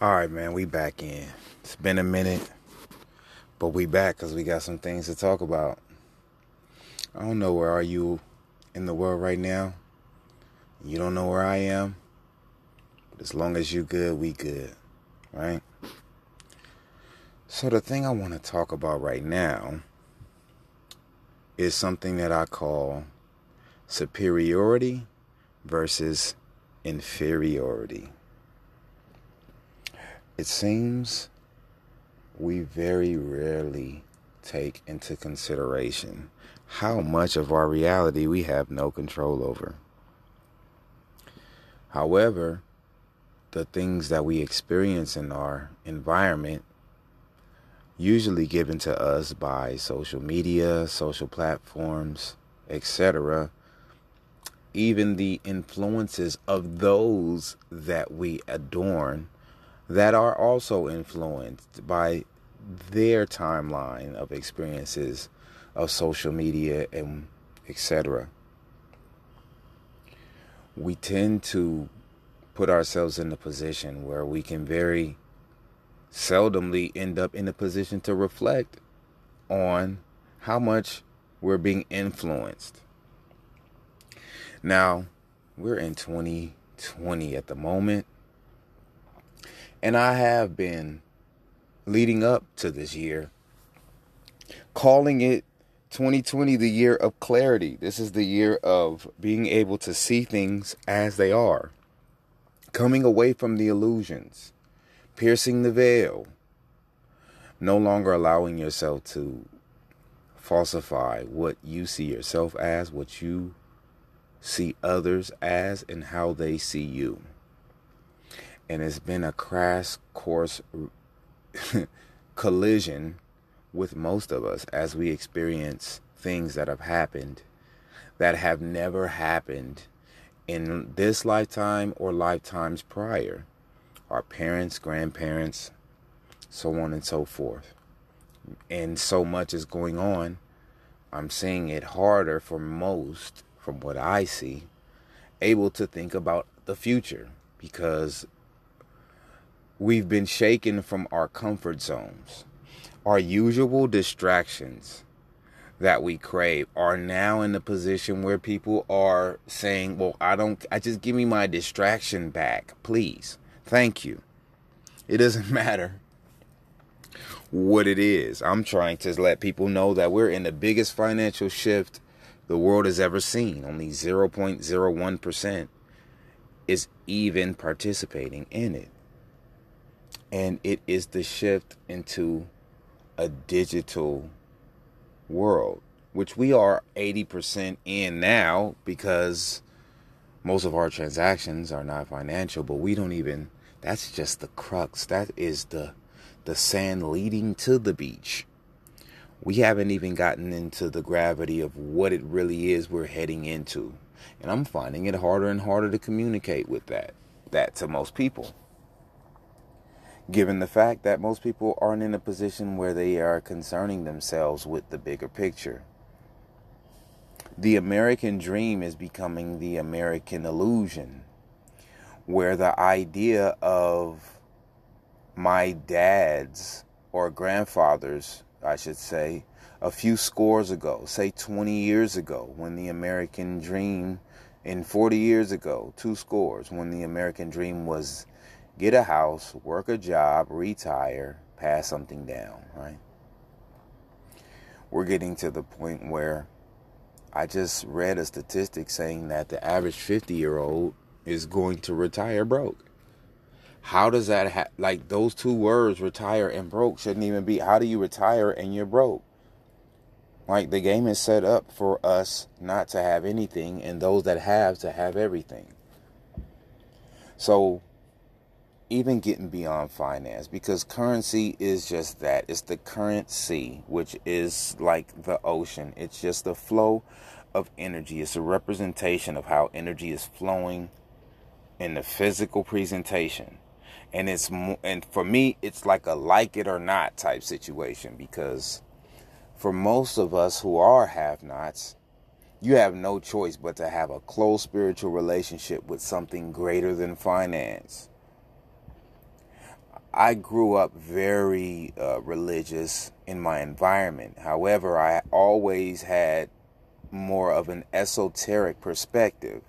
All right, man, we back in. It's been a minute, but we back because we got some things to talk about. I don't know where are you in the world right now. You don't know where I am. But as long as you good, we good, right? So the thing I want to talk about right now is something that I call superiority versus inferiority. It seems we very rarely take into consideration how much of our reality we have no control over. However, the things that we experience in our environment, usually given to us by social media, social platforms, etc., even the influences of those that we adorn that are also influenced by their timeline of experiences of social media and etc. We tend to put ourselves in a position where we can very seldomly end up in a position to reflect on how much we're being influenced. Now, we're in 2020 at the moment and I have been leading up to this year calling it 2020 the year of clarity. This is the year of being able to see things as they are, coming away from the illusions, piercing the veil, no longer allowing yourself to falsify what you see yourself as, what you see others as, and how they see you and it's been a crash course collision with most of us as we experience things that have happened that have never happened in this lifetime or lifetimes prior. Our parents, grandparents, so on and so forth. And so much is going on. I'm seeing it harder for most, from what I see, able to think about the future because We've been shaken from our comfort zones. Our usual distractions that we crave are now in the position where people are saying, Well, I don't, I just give me my distraction back, please. Thank you. It doesn't matter what it is. I'm trying to let people know that we're in the biggest financial shift the world has ever seen. Only 0.01% is even participating in it and it is the shift into a digital world, which we are 80% in now because most of our transactions are not financial, but we don't even that's just the crux. That is the the sand leading to the beach. We haven't even gotten into the gravity of what it really is we're heading into. And I'm finding it harder and harder to communicate with that that to most people given the fact that most people aren't in a position where they are concerning themselves with the bigger picture. The American dream is becoming the American illusion, where the idea of my dad's or grandfather's, I should say, a few scores ago, say 20 years ago, when the American dream, in 40 years ago, two scores, when the American dream was get a house, work a job, retire, pass something down, right? We're getting to the point where I just read a statistic saying that the average 50 year old is going to retire broke. How does that ha- like those two words retire and broke shouldn't even be how do you retire and you're broke? Like the game is set up for us not to have anything and those that have to have everything. So even getting beyond finance because currency is just that. It's the currency which is like the ocean. It's just the flow of energy. It's a representation of how energy is flowing in the physical presentation. And it's and for me it's like a like it or not type situation because for most of us who are have nots you have no choice but to have a close spiritual relationship with something greater than finance I grew up very uh, religious in my environment. However, I always had more of an esoteric perspective.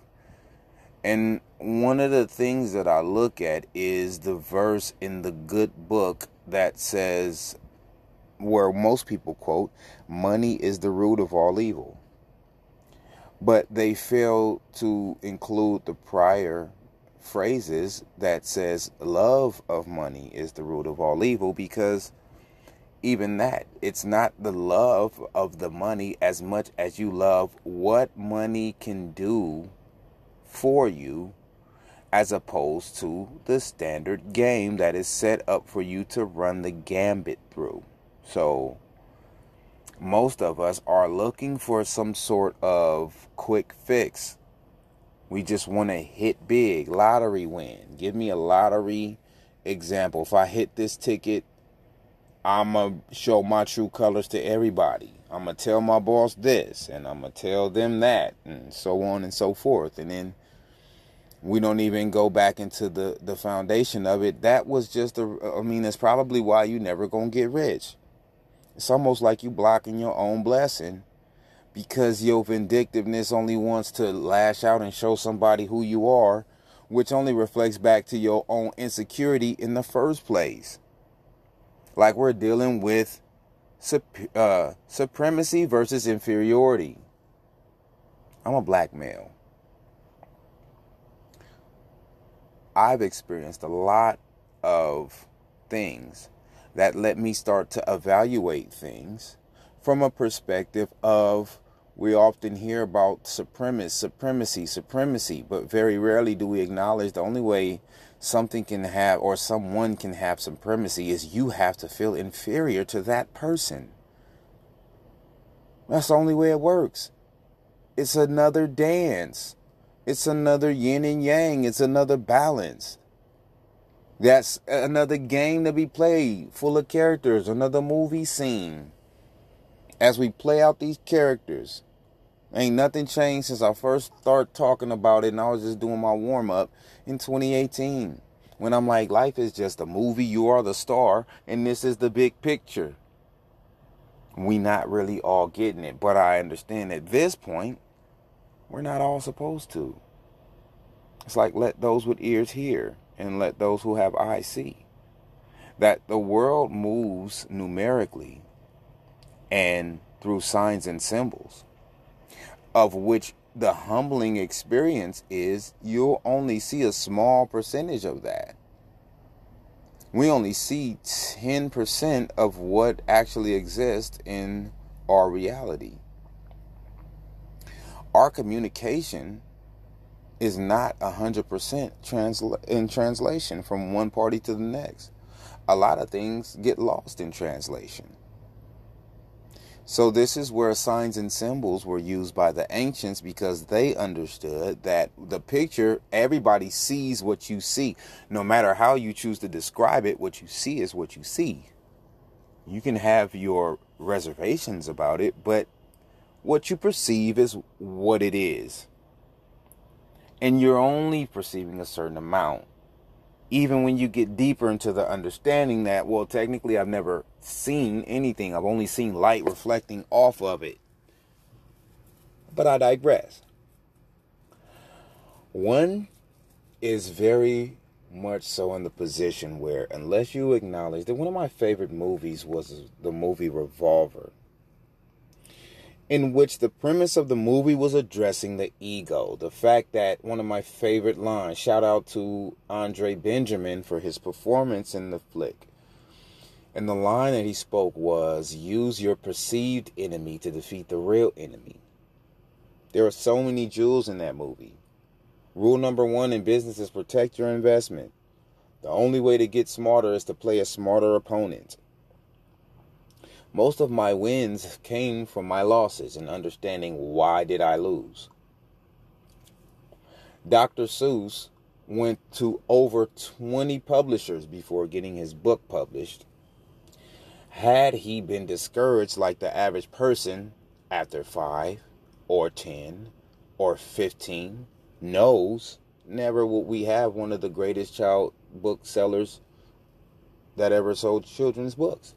And one of the things that I look at is the verse in the good book that says, where most people quote, money is the root of all evil. But they fail to include the prior phrases that says love of money is the root of all evil because even that it's not the love of the money as much as you love what money can do for you as opposed to the standard game that is set up for you to run the gambit through. So most of us are looking for some sort of quick fix we just want to hit big, lottery win. Give me a lottery example. If I hit this ticket, I'm going to show my true colors to everybody. I'm going to tell my boss this, and I'm going to tell them that, and so on and so forth. And then we don't even go back into the, the foundation of it. That was just, a, I mean, that's probably why you never going to get rich. It's almost like you blocking your own blessing because your vindictiveness only wants to lash out and show somebody who you are, which only reflects back to your own insecurity in the first place. Like we're dealing with uh, supremacy versus inferiority. I'm a black male. I've experienced a lot of things that let me start to evaluate things from a perspective of we often hear about supremacy, supremacy, supremacy, but very rarely do we acknowledge the only way something can have or someone can have supremacy is you have to feel inferior to that person. That's the only way it works. It's another dance. It's another yin and yang. It's another balance. That's another game to be played, full of characters, another movie scene as we play out these characters. Ain't nothing changed since I first started talking about it and I was just doing my warm up in 2018. When I'm like, life is just a movie, you are the star, and this is the big picture. We not really all getting it, but I understand at this point, we're not all supposed to. It's like let those with ears hear and let those who have eyes see. That the world moves numerically and through signs and symbols, of which the humbling experience is you'll only see a small percentage of that. We only see 10% of what actually exists in our reality. Our communication is not 100% transla- in translation from one party to the next. A lot of things get lost in translation. So, this is where signs and symbols were used by the ancients because they understood that the picture, everybody sees what you see. No matter how you choose to describe it, what you see is what you see. You can have your reservations about it, but what you perceive is what it is. And you're only perceiving a certain amount even when you get deeper into the understanding that, well, technically, I've never seen anything, I've only seen light reflecting off of it. But I digress. One is very much so in the position where, unless you acknowledge that one of my favorite movies was the movie Revolver in which the premise of the movie was addressing the ego. The fact that one of my favorite lines, shout out to Andre Benjamin for his performance in the flick. And the line that he spoke was use your perceived enemy to defeat the real enemy. There are so many jewels in that movie. Rule number one in business is protect your investment. The only way to get smarter is to play a smarter opponent. Most of my wins came from my losses and understanding why did I lose. Dr. Seuss went to over 20 publishers before getting his book published. Had he been discouraged like the average person after 5 or 10 or 15 knows, never would we have one of the greatest child booksellers that ever sold children's books.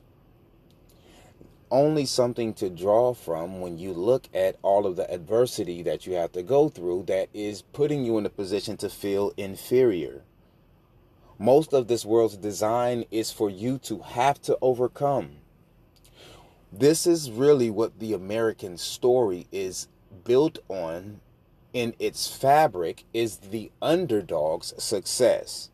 Only something to draw from when you look at all of the adversity that you have to go through that is putting you in a position to feel inferior. Most of this world's design is for you to have to overcome. This is really what the American story is built on in its fabric is the underdog's success.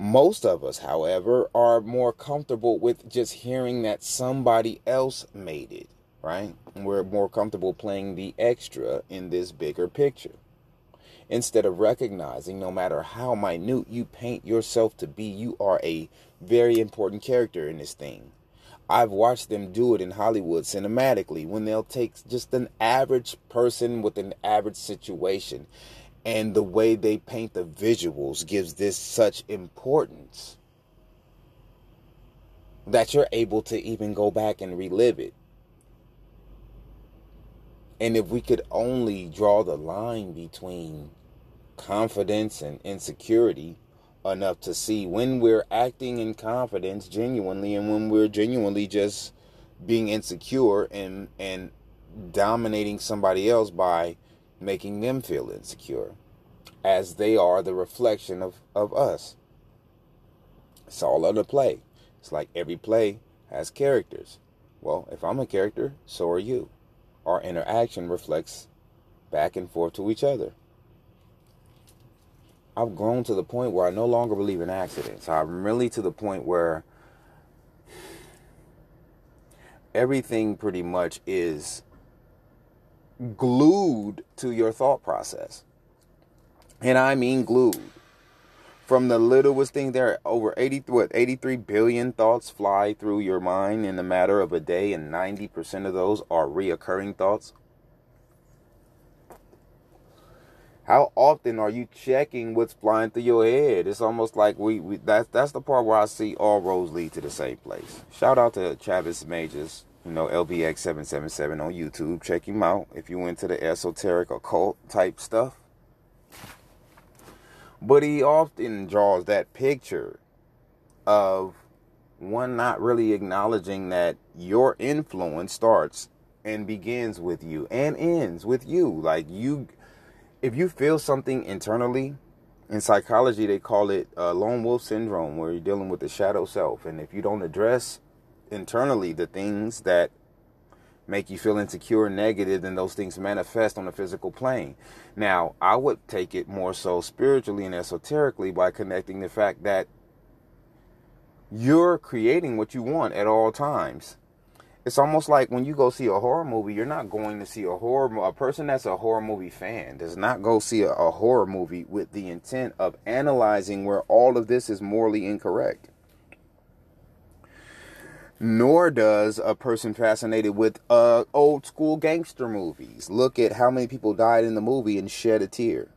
Most of us, however, are more comfortable with just hearing that somebody else made it, right? We're more comfortable playing the extra in this bigger picture. Instead of recognizing, no matter how minute you paint yourself to be, you are a very important character in this thing. I've watched them do it in Hollywood cinematically when they'll take just an average person with an average situation and the way they paint the visuals gives this such importance that you're able to even go back and relive it. And if we could only draw the line between confidence and insecurity, enough to see when we're acting in confidence genuinely and when we're genuinely just being insecure and and dominating somebody else by making them feel insecure as they are the reflection of, of us. It's all under play. It's like every play has characters. Well, if I'm a character, so are you. Our interaction reflects back and forth to each other. I've grown to the point where I no longer believe in accidents. I'm really to the point where everything pretty much is glued to your thought process. And I mean glued. From the littlest thing there, over 80, what, 83 billion thoughts fly through your mind in a matter of a day, and 90% of those are reoccurring thoughts. how often are you checking what's flying through your head? It's almost like we, we that's that's the part where I see all roads lead to the same place. Shout out to Travis Majors, you know, LBX777 on YouTube. Check him out if you into the esoteric occult type stuff. But he often draws that picture of one not really acknowledging that your influence starts and begins with you and ends with you. Like you if you feel something internally, in psychology they call it uh, lone wolf syndrome, where you're dealing with the shadow self, and if you don't address internally the things that make you feel insecure negative, then those things manifest on the physical plane. Now, I would take it more so spiritually and esoterically by connecting the fact that you're creating what you want at all times it's almost like when you go see a horror movie, you're not going to see a horror. A person that's a horror movie fan does not go see a, a horror movie with the intent of analyzing where all of this is morally incorrect. Nor does a person fascinated with uh, old school gangster movies look at how many people died in the movie and shed a tear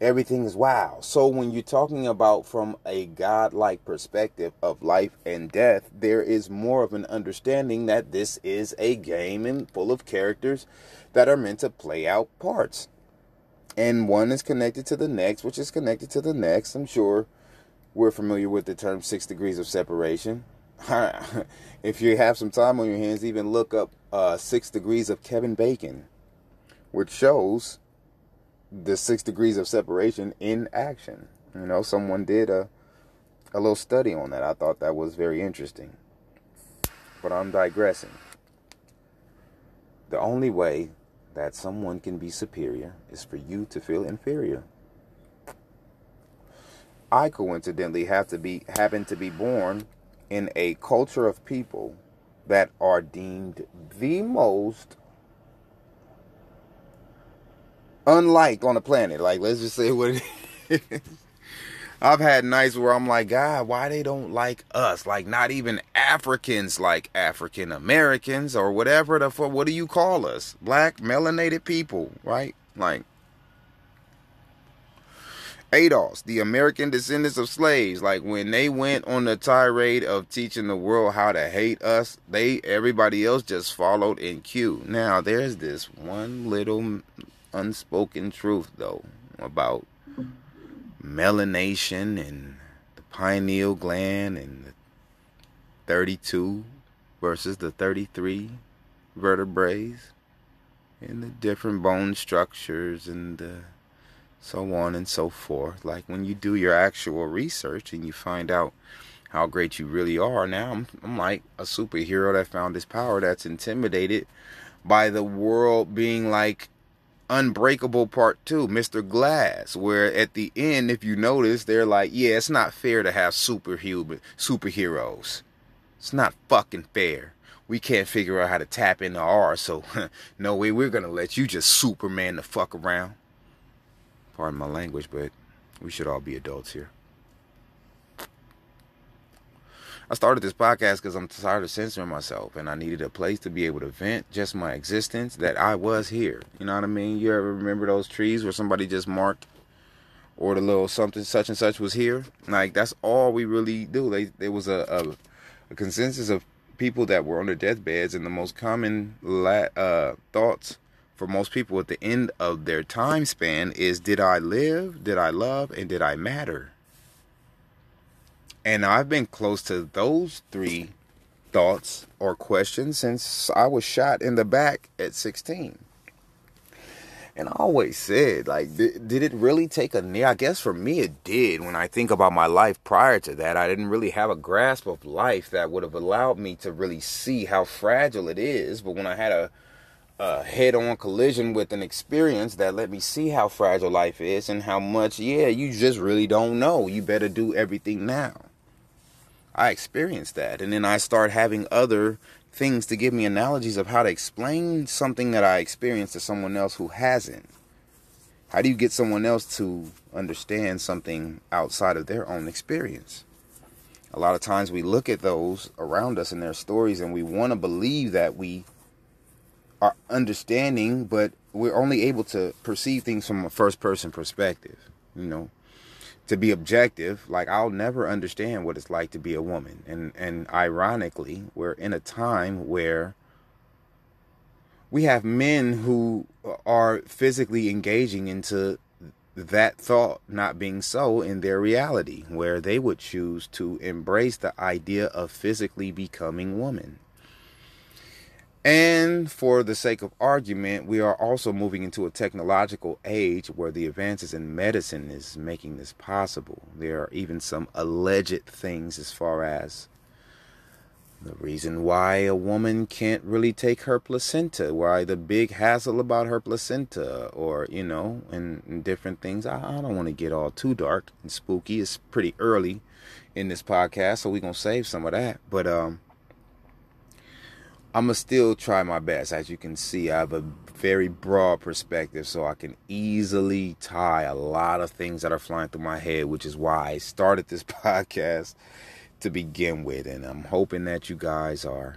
everything is wow. So when you're talking about from a godlike perspective of life and death, there is more of an understanding that this is a game and full of characters that are meant to play out parts. And one is connected to the next, which is connected to the next. I'm sure we're familiar with the term six degrees of separation. if you have some time on your hands, even look up uh, six degrees of Kevin Bacon, which shows the six degrees of separation in action. You know, someone did a a little study on that. I thought that was very interesting. But I'm digressing. The only way that someone can be superior is for you to feel inferior. I coincidentally have to be happen to be born in a culture of people that are deemed the most unlike on the planet. Like, let's just say what it is. I've had nights where I'm like, God, why they don't like us? Like, not even Africans like African Americans or whatever the fuck. What do you call us? Black melanated people, right? Like, ADOS, the American descendants of slaves, like when they went on the tirade of teaching the world how to hate us, they everybody else just followed in queue. Now there's this one little unspoken truth though about melanation and the pineal gland and the 32 versus the 33 vertebrae and the different bone structures and the so on and so forth. Like when you do your actual research and you find out how great you really are, now I'm, I'm like a superhero that found his power that's intimidated by the world being like Unbreakable Part 2, Mr. Glass, where at the end, if you notice, they're like, yeah, it's not fair to have superhuman superheroes. It's not fucking fair. We can't figure out how to tap into R, so no way we're gonna let you just Superman the fuck around. Pardon my language, but we should all be adults here. I started this podcast because I'm tired of censoring myself and I needed a place to be able to vent just my existence that I was here. You know what I mean? You ever remember those trees where somebody just marked or the little something such and such was here? Like that's all we really do. They, there was a, a, a consensus of people that were on their deathbeds and the most common la- uh, thoughts for most people at the end of their time span is did I live, did I love, and did I matter? And I've been close to those three thoughts or questions since I was shot in the back at 16. And I always said, like, did, did it really take a near? I guess for me, it did. When I think about my life prior to that, I didn't really have a grasp of life that would have allowed me to really see how fragile it is. But when I had a, a head on collision with an experience that let me see how fragile life is and how much, yeah, you just really don't know. You better do everything now. I experienced that. And then I start having other things to give me analogies of how to explain something that I experienced to someone else who hasn't. How do you get someone else to understand something outside of their own experience? A lot of times we look at those around us and their stories and we want to believe that we are understanding, but we're only able to perceive things from a first person perspective. You know, to be objective, like I'll never understand what it's like to be a woman. And and ironically, we're in a time where we have men who are physically engaging into that thought not being so in their reality, where they would choose to embrace the idea of physically becoming woman. And for the sake of argument, we are also moving into a technological age where the advances in medicine is making this possible. There are even some alleged things as far as the reason why a woman can't really take her placenta, why the big hassle about her placenta, or, you know, and, and different things. I, I don't want to get all too dark and spooky. It's pretty early in this podcast, so we're going to save some of that. But, um, I'm gonna still try my best. As you can see, I have a very broad perspective, so I can easily tie a lot of things that are flying through my head, which is why I started this podcast to begin with. And I'm hoping that you guys are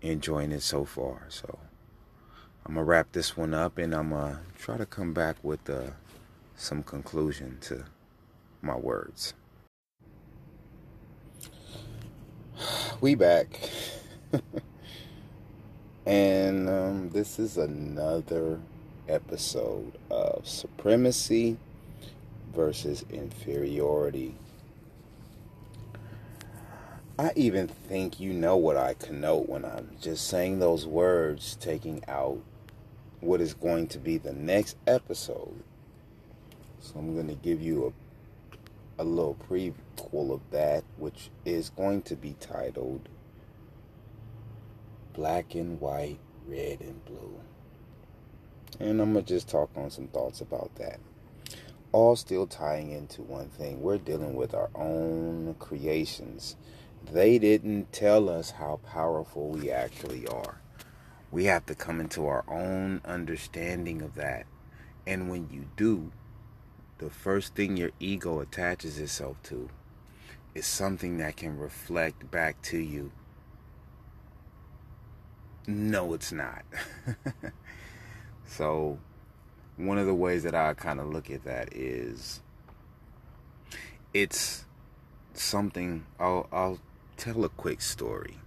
enjoying it so far. So I'm gonna wrap this one up, and I'm gonna try to come back with uh, some conclusion to my words. We back. And um, this is another episode of Supremacy versus Inferiority. I even think you know what I connote when I'm just saying those words, taking out what is going to be the next episode. So I'm going to give you a, a little prequel of that, which is going to be titled black and white, red and blue. And I'm going to just talk on some thoughts about that. All still tying into one thing. We're dealing with our own creations. They didn't tell us how powerful we actually are. We have to come into our own understanding of that. And when you do, the first thing your ego attaches itself to is something that can reflect back to you no, it's not. so, one of the ways that I kind of look at that is it's something I'll I'll tell a quick story.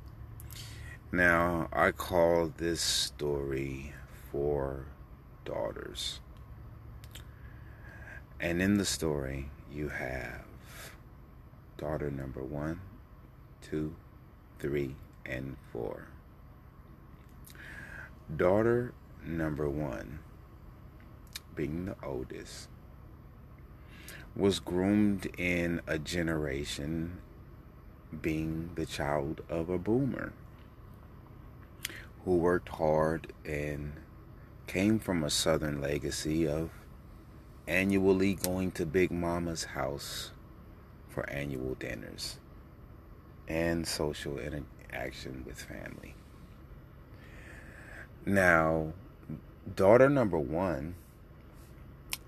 Now, I call this story Four Daughters. And in the story, you have daughter number one, two, three, and four. Daughter number one, being the oldest, was groomed in a generation being the child of a boomer who worked hard and came from a southern legacy of annually going to Big Mama's house for annual dinners and social interaction with family. Now, daughter number one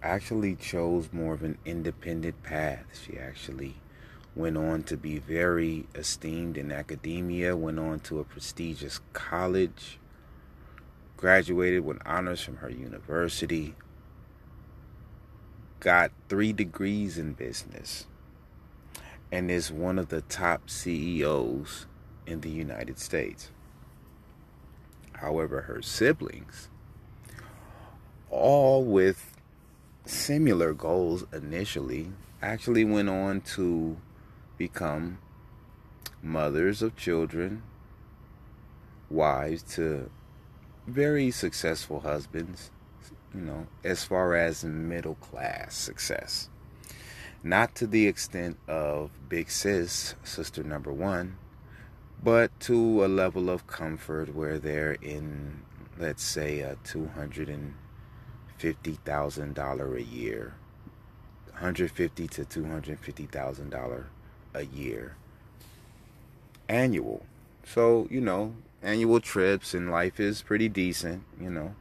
actually chose more of an independent path. She actually went on to be very esteemed in academia, went on to a prestigious college, graduated with honors from her university, got three degrees in business, and is one of the top CEOs in the United States. However, her siblings, all with similar goals initially, actually went on to become mothers of children, wives to very successful husbands, you know, as far as middle class success. Not to the extent of Big Sis, sister number one, but to a level of comfort where they're in, let's say, a $250,000 a year, 150 to $250,000 a year annual. So, you know, annual trips and life is pretty decent, you know.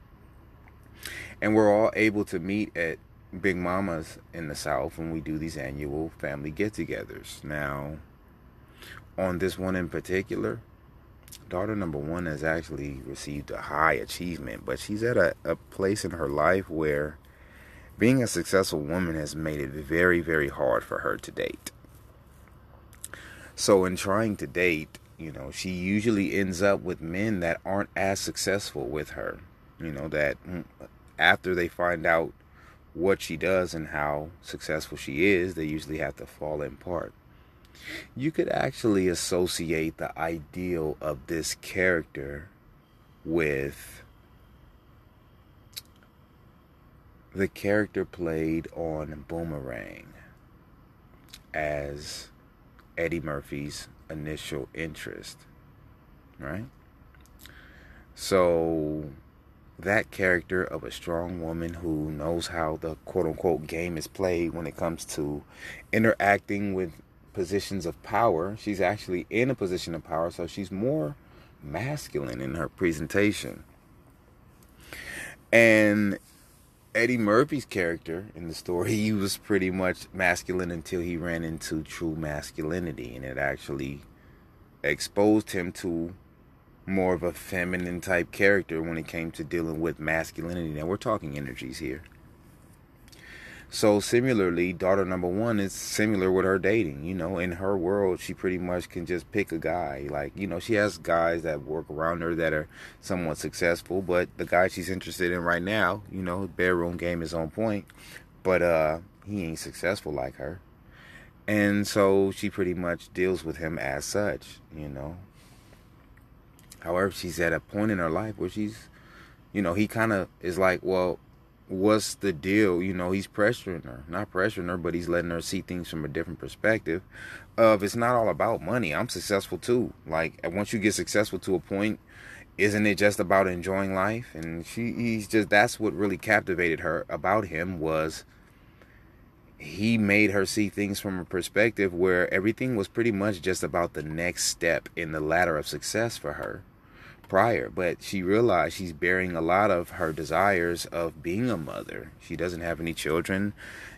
And we're all able to meet at Big Mama's in the South when we do these annual family get togethers. Now, on this one in particular, daughter number one has actually received a high achievement, but she's at a, a place in her life where being a successful woman has made it very, very hard for her to date. So, in trying to date, you know, she usually ends up with men that aren't as successful with her. You know, that mm, after they find out what she does and how successful she is, they usually have to fall in part. You could actually associate the ideal of this character with the character played on Boomerang as Eddie Murphy's initial interest, right? So, that character of a strong woman who knows how the quote unquote game is played when it comes to interacting with positions of power, she's actually in a position of power, so she's more masculine in her presentation. And Eddie Murphy's character in the story, he was pretty much masculine until he ran into true masculinity, and it actually exposed him to more of a feminine type character when it came to dealing with masculinity. Now, we're talking energies here. So similarly, daughter number one is similar with her dating. You know, in her world, she pretty much can just pick a guy. Like, you know, she has guys that work around her that are somewhat successful, but the guy she's interested in right now, you know, bedroom game is on point, but uh, he ain't successful like her. And so she pretty much deals with him as such, you know. However, she's at a point in her life where she's, you know, he kind of is like, well, what's the deal? You know, he's pressuring her. Not pressuring her, but he's letting her see things from a different perspective. Of it's not all about money. I'm successful too. Like once you get successful to a point, isn't it just about enjoying life? And she he's just that's what really captivated her about him was he made her see things from a perspective where everything was pretty much just about the next step in the ladder of success for her prior, but she realized she's bearing a lot of her desires of being a mother. She doesn't have any children,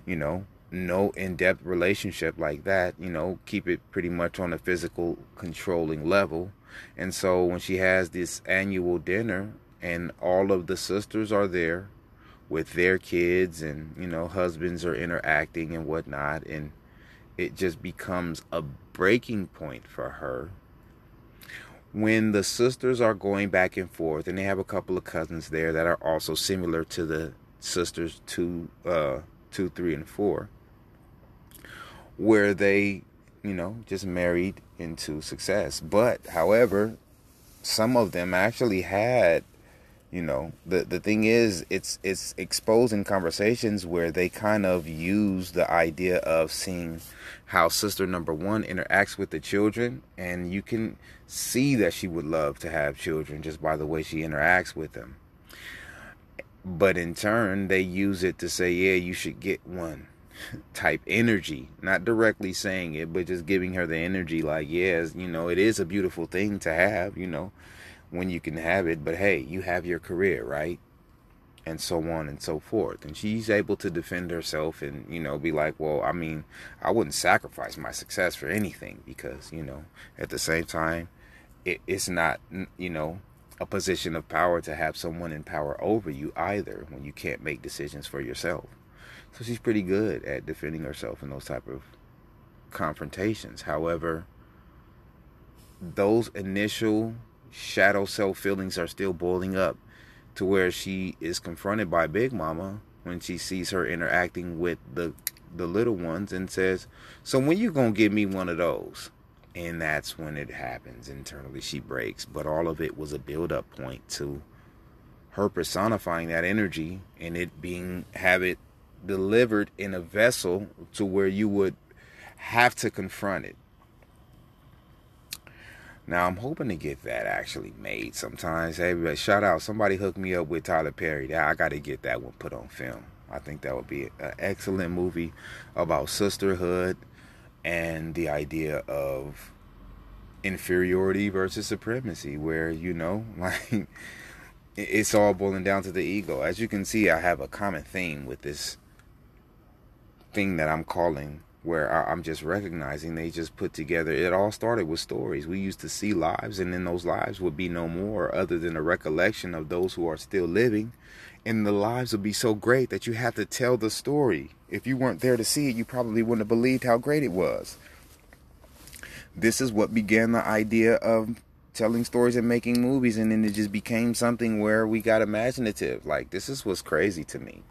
you know, no in depth relationship like that, you know, keep it pretty much on a physical controlling level. And so when she has this annual dinner and all of the sisters are there with their kids and, you know, husbands are interacting and whatnot, and it just becomes a breaking point for her when the sisters are going back and forth, and they have a couple of cousins there that are also similar to the sisters two, uh, two, three, and four, where they you know, just married into success. But, however, some of them actually had you know the the thing is it's it's exposing conversations where they kind of use the idea of seeing how sister number one interacts with the children. And you can see that she would love to have children just by the way she interacts with them. But in turn they use it to say yeah you should get one type energy. Not directly saying it but just giving her the energy like yes you know it is a beautiful thing to have you know when you can have it, but hey, you have your career, right? And so on and so forth. And she's able to defend herself and, you know, be like, well, I mean, I wouldn't sacrifice my success for anything because, you know, at the same time, it, it's not, you know, a position of power to have someone in power over you either when you can't make decisions for yourself. So she's pretty good at defending herself in those type of confrontations. However, those initial shadow self feelings are still boiling up to where she is confronted by Big Mama when she sees her interacting with the the little ones and says, "So when you going to give me one of those?" And that's when it happens internally. She breaks, but all of it was a build up point to her personifying that energy and it being have it delivered in a vessel to where you would have to confront it now I'm hoping to get that actually made sometimes. Hey, shout out! Somebody hooked me up with Tyler Perry. I got to get that one put on film. I think that would be an excellent movie about sisterhood and the idea of inferiority versus supremacy, where you know, like it's all boiling down to the ego. As you can see, I have a common theme with this thing that I'm calling where I'm just recognizing they just put together. It all started with stories. We used to see lives, and then those lives would be no more other than a recollection of those who are still living. And the lives would be so great that you have to tell the story. If you weren't there to see it, you probably wouldn't have believed how great it was. This is what began the idea of telling stories and making movies, and then it just became something where we got imaginative. Like, this is what's crazy to me.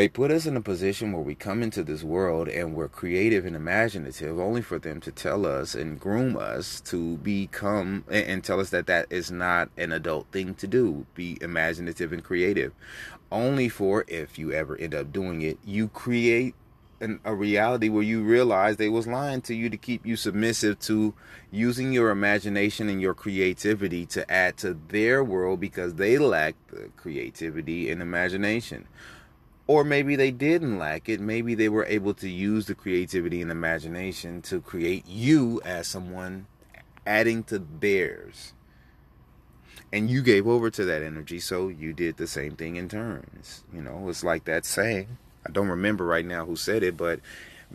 They put us in a position where we come into this world and we're creative and imaginative only for them to tell us and groom us to become and tell us that that is not an adult thing to do, be imaginative and creative. Only for if you ever end up doing it, you create an, a reality where you realize they was lying to you to keep you submissive to using your imagination and your creativity to add to their world because they lack the creativity and imagination or maybe they didn't lack it. Maybe they were able to use the creativity and imagination to create you as someone adding to theirs. And you gave over to that energy, so you did the same thing in turns. You know, it's like that saying. I don't remember right now who said it, but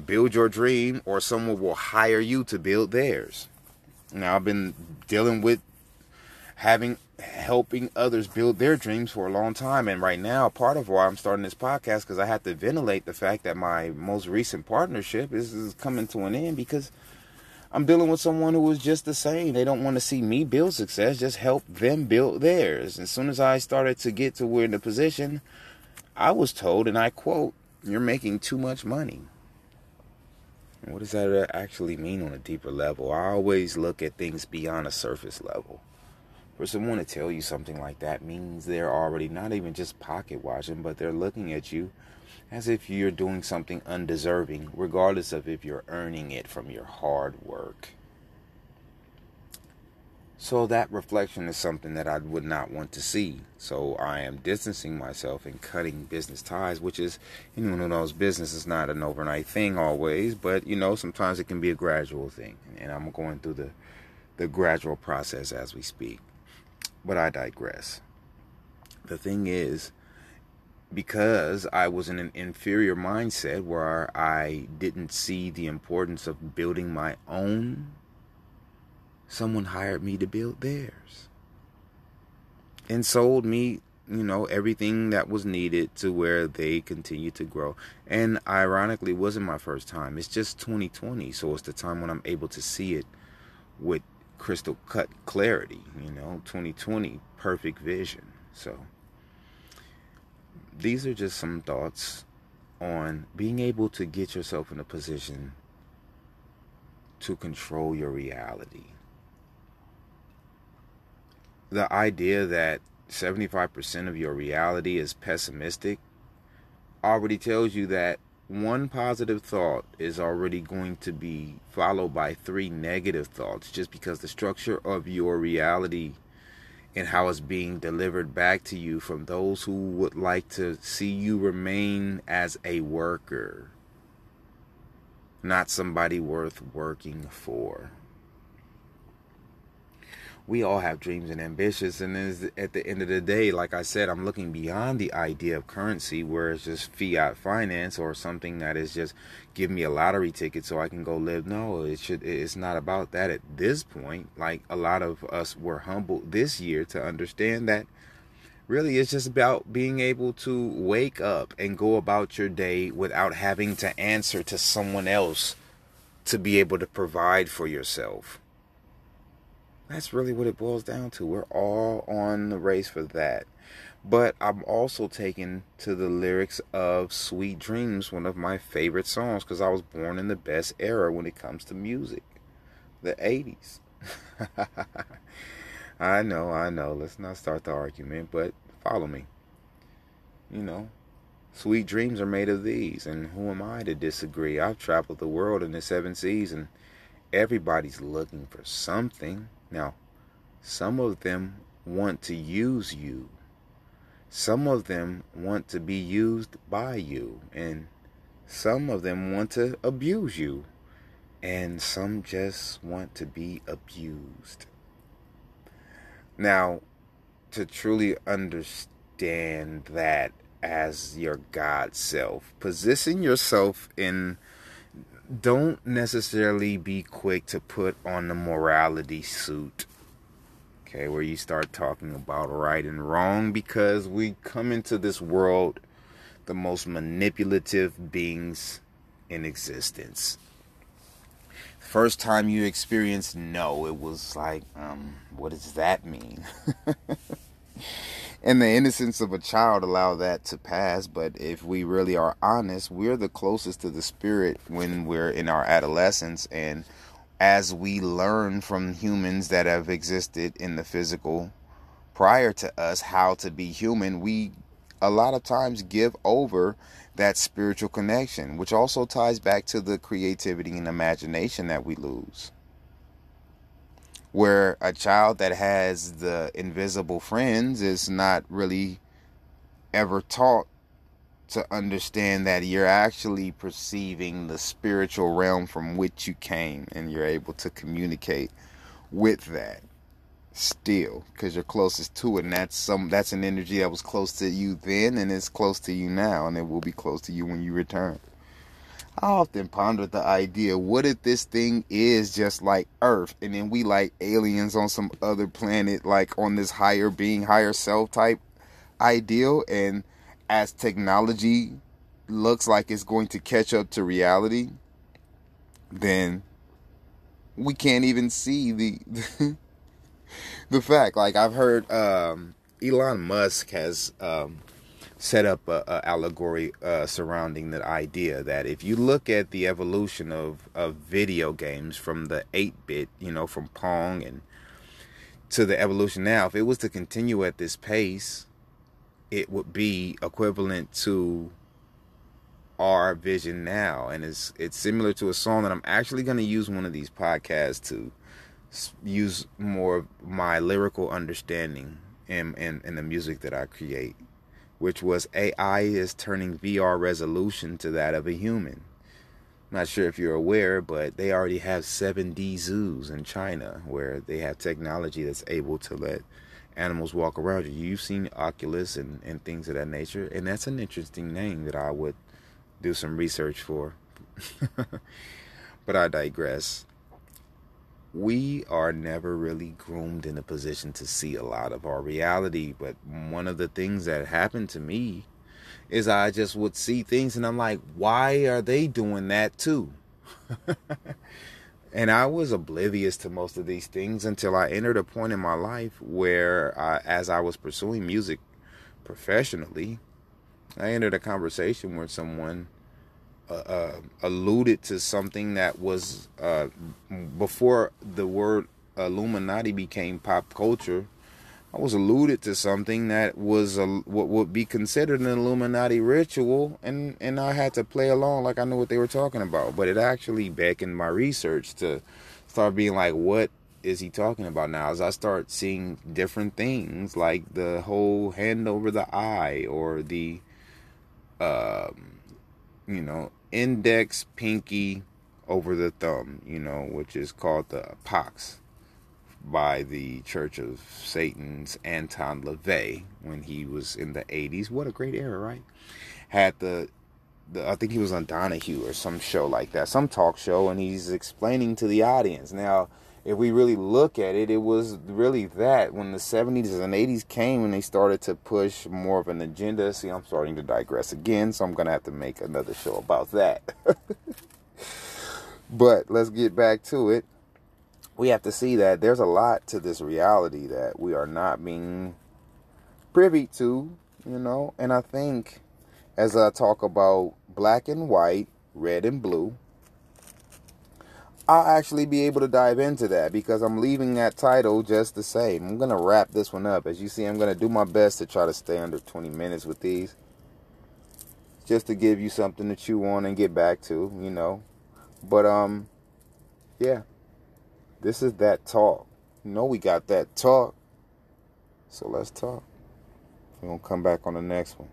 build your dream or someone will hire you to build theirs. Now, I've been dealing with having helping others build their dreams for a long time. And right now, part of why I'm starting this podcast because I have to ventilate the fact that my most recent partnership is, is coming to an end because I'm dealing with someone who is just the same. They don't want to see me build success, just help them build theirs. As soon as I started to get to where in the position, I was told, and I quote, "You're making too much money." what does that actually mean on a deeper level? I always look at things beyond a surface level for someone to tell you something like that means they're already not even just pocket watching, but they're looking at you as if you're doing something undeserving, regardless of if you're earning it from your hard work. So that reflection is something that I would not want to see. So I am distancing myself and cutting business ties, which is anyone who knows business is not an overnight thing always, but you know, sometimes it can be a gradual thing. And I'm going through the the gradual process as we speak. But I digress. The thing is, because I was in an inferior mindset where I didn't see the importance of building my own, someone hired me to build theirs and sold me, you know, everything that was needed to where they continue to grow. And ironically, wasn't my first time. It's just 2020, so it's the time when I'm able to see it with crystal cut clarity, you know, 2020 perfect vision. So these are just some thoughts on being able to get yourself in a position to control your reality. The idea that 75% of your reality is pessimistic already tells you that one positive thought is already going to be followed by three negative thoughts just because the structure of your reality and how it's being delivered back to you from those who would like to see you remain as a worker, not somebody worth working for we all have dreams and ambitions and is at the end of the day like i said i'm looking beyond the idea of currency where it's just fiat finance or something that is just give me a lottery ticket so i can go live. No it should it's not about that at this point. Like a lot of us were humbled this year to understand that really it's just about being able to wake up and go about your day without having to answer to someone else to be able to provide for yourself that's really what it boils down to. We're all on the race for that. But I'm also taken to the lyrics of Sweet Dreams, one of my favorite songs, because I was born in the best era when it comes to music the 80s. I know, I know. Let's not start the argument, but follow me. You know, sweet dreams are made of these, and who am I to disagree? I've traveled the world in the seven seas, and everybody's looking for something. Now, some of them want to use you. Some of them want to be used by you. And some of them want to abuse you. And some just want to be abused. Now, to truly understand that as your God self, position yourself in don't necessarily be quick to put on the morality suit. Okay, where you start talking about right and wrong because we come into this world the most manipulative beings in existence. First time you experienced no, it was like, um, what does that mean? and the innocence of a child allow that to pass but if we really are honest we're the closest to the spirit when we're in our adolescence and as we learn from humans that have existed in the physical prior to us how to be human we a lot of times give over that spiritual connection which also ties back to the creativity and imagination that we lose where a child that has the invisible friends is not really ever taught to understand that you're actually perceiving the spiritual realm from which you came and you're able to communicate with that still because you're closest to it and that's some that's an energy that was close to you then and it's close to you now and it will be close to you when you return I often ponder the idea what if this thing is just like Earth and then we like aliens on some other planet, like on this higher being, higher self type ideal, and as technology looks like it's going to catch up to reality, then we can't even see the the fact. Like I've heard um, Elon Musk has um, set up a, a allegory uh, surrounding the idea that if you look at the evolution of, of video games from the 8-bit, you know, from Pong and to the evolution now, if it was to continue at this pace, it would be equivalent to our vision now. And it's it's similar to a song that I'm actually going to use one of these podcasts to use more of my lyrical understanding in, in, in the music that I create which was AI is turning VR resolution to that of a human. Not sure if you're aware, but they already have 7D zoos in China where they have technology that's able to let animals walk around you. You've seen Oculus and, and things of that nature, and that's an interesting name that I would do some research for. but I digress we are never really groomed in a position to see a lot of our reality. But one of the things that happened to me is I just would see things and I'm like, why are they doing that too? and I was oblivious to most of these things until I entered a point in my life where, uh, as I was pursuing music professionally, I entered a conversation with someone uh, alluded to something that was uh, before the word Illuminati became pop culture. I was alluded to something that was a, what would be considered an Illuminati ritual, and and I had to play along like I knew what they were talking about. But it actually beckoned my research to start being like, what is he talking about now? As I start seeing different things, like the whole hand over the eye, or the, um, you know, index pinky over the thumb, you know, which is called the pox by the Church of Satan's Anton LaVey when he was in the 80s. What a great era, right? Had the, the I think he was on Donahue or some show like that, some talk show, and he's explaining to the audience. Now, if we really look at it, it was really that when the 70s and 80s came and they started to push more of an agenda. See, I'm starting to digress again, so I'm going to have to make another show about that. but let's get back to it we have to see that there's a lot to this reality that we are not being privy to, you know. And I think as I talk about black and white, red and blue, I'll actually be able to dive into that because I'm leaving that title just the same. I'm going to wrap this one up. As you see, I'm going to do my best to try to stay under 20 minutes with these. Just to give you something to chew on and get back to, you know. But, um, yeah. This is that talk. You know we got that talk. So let's talk. We're going to come back on the next one.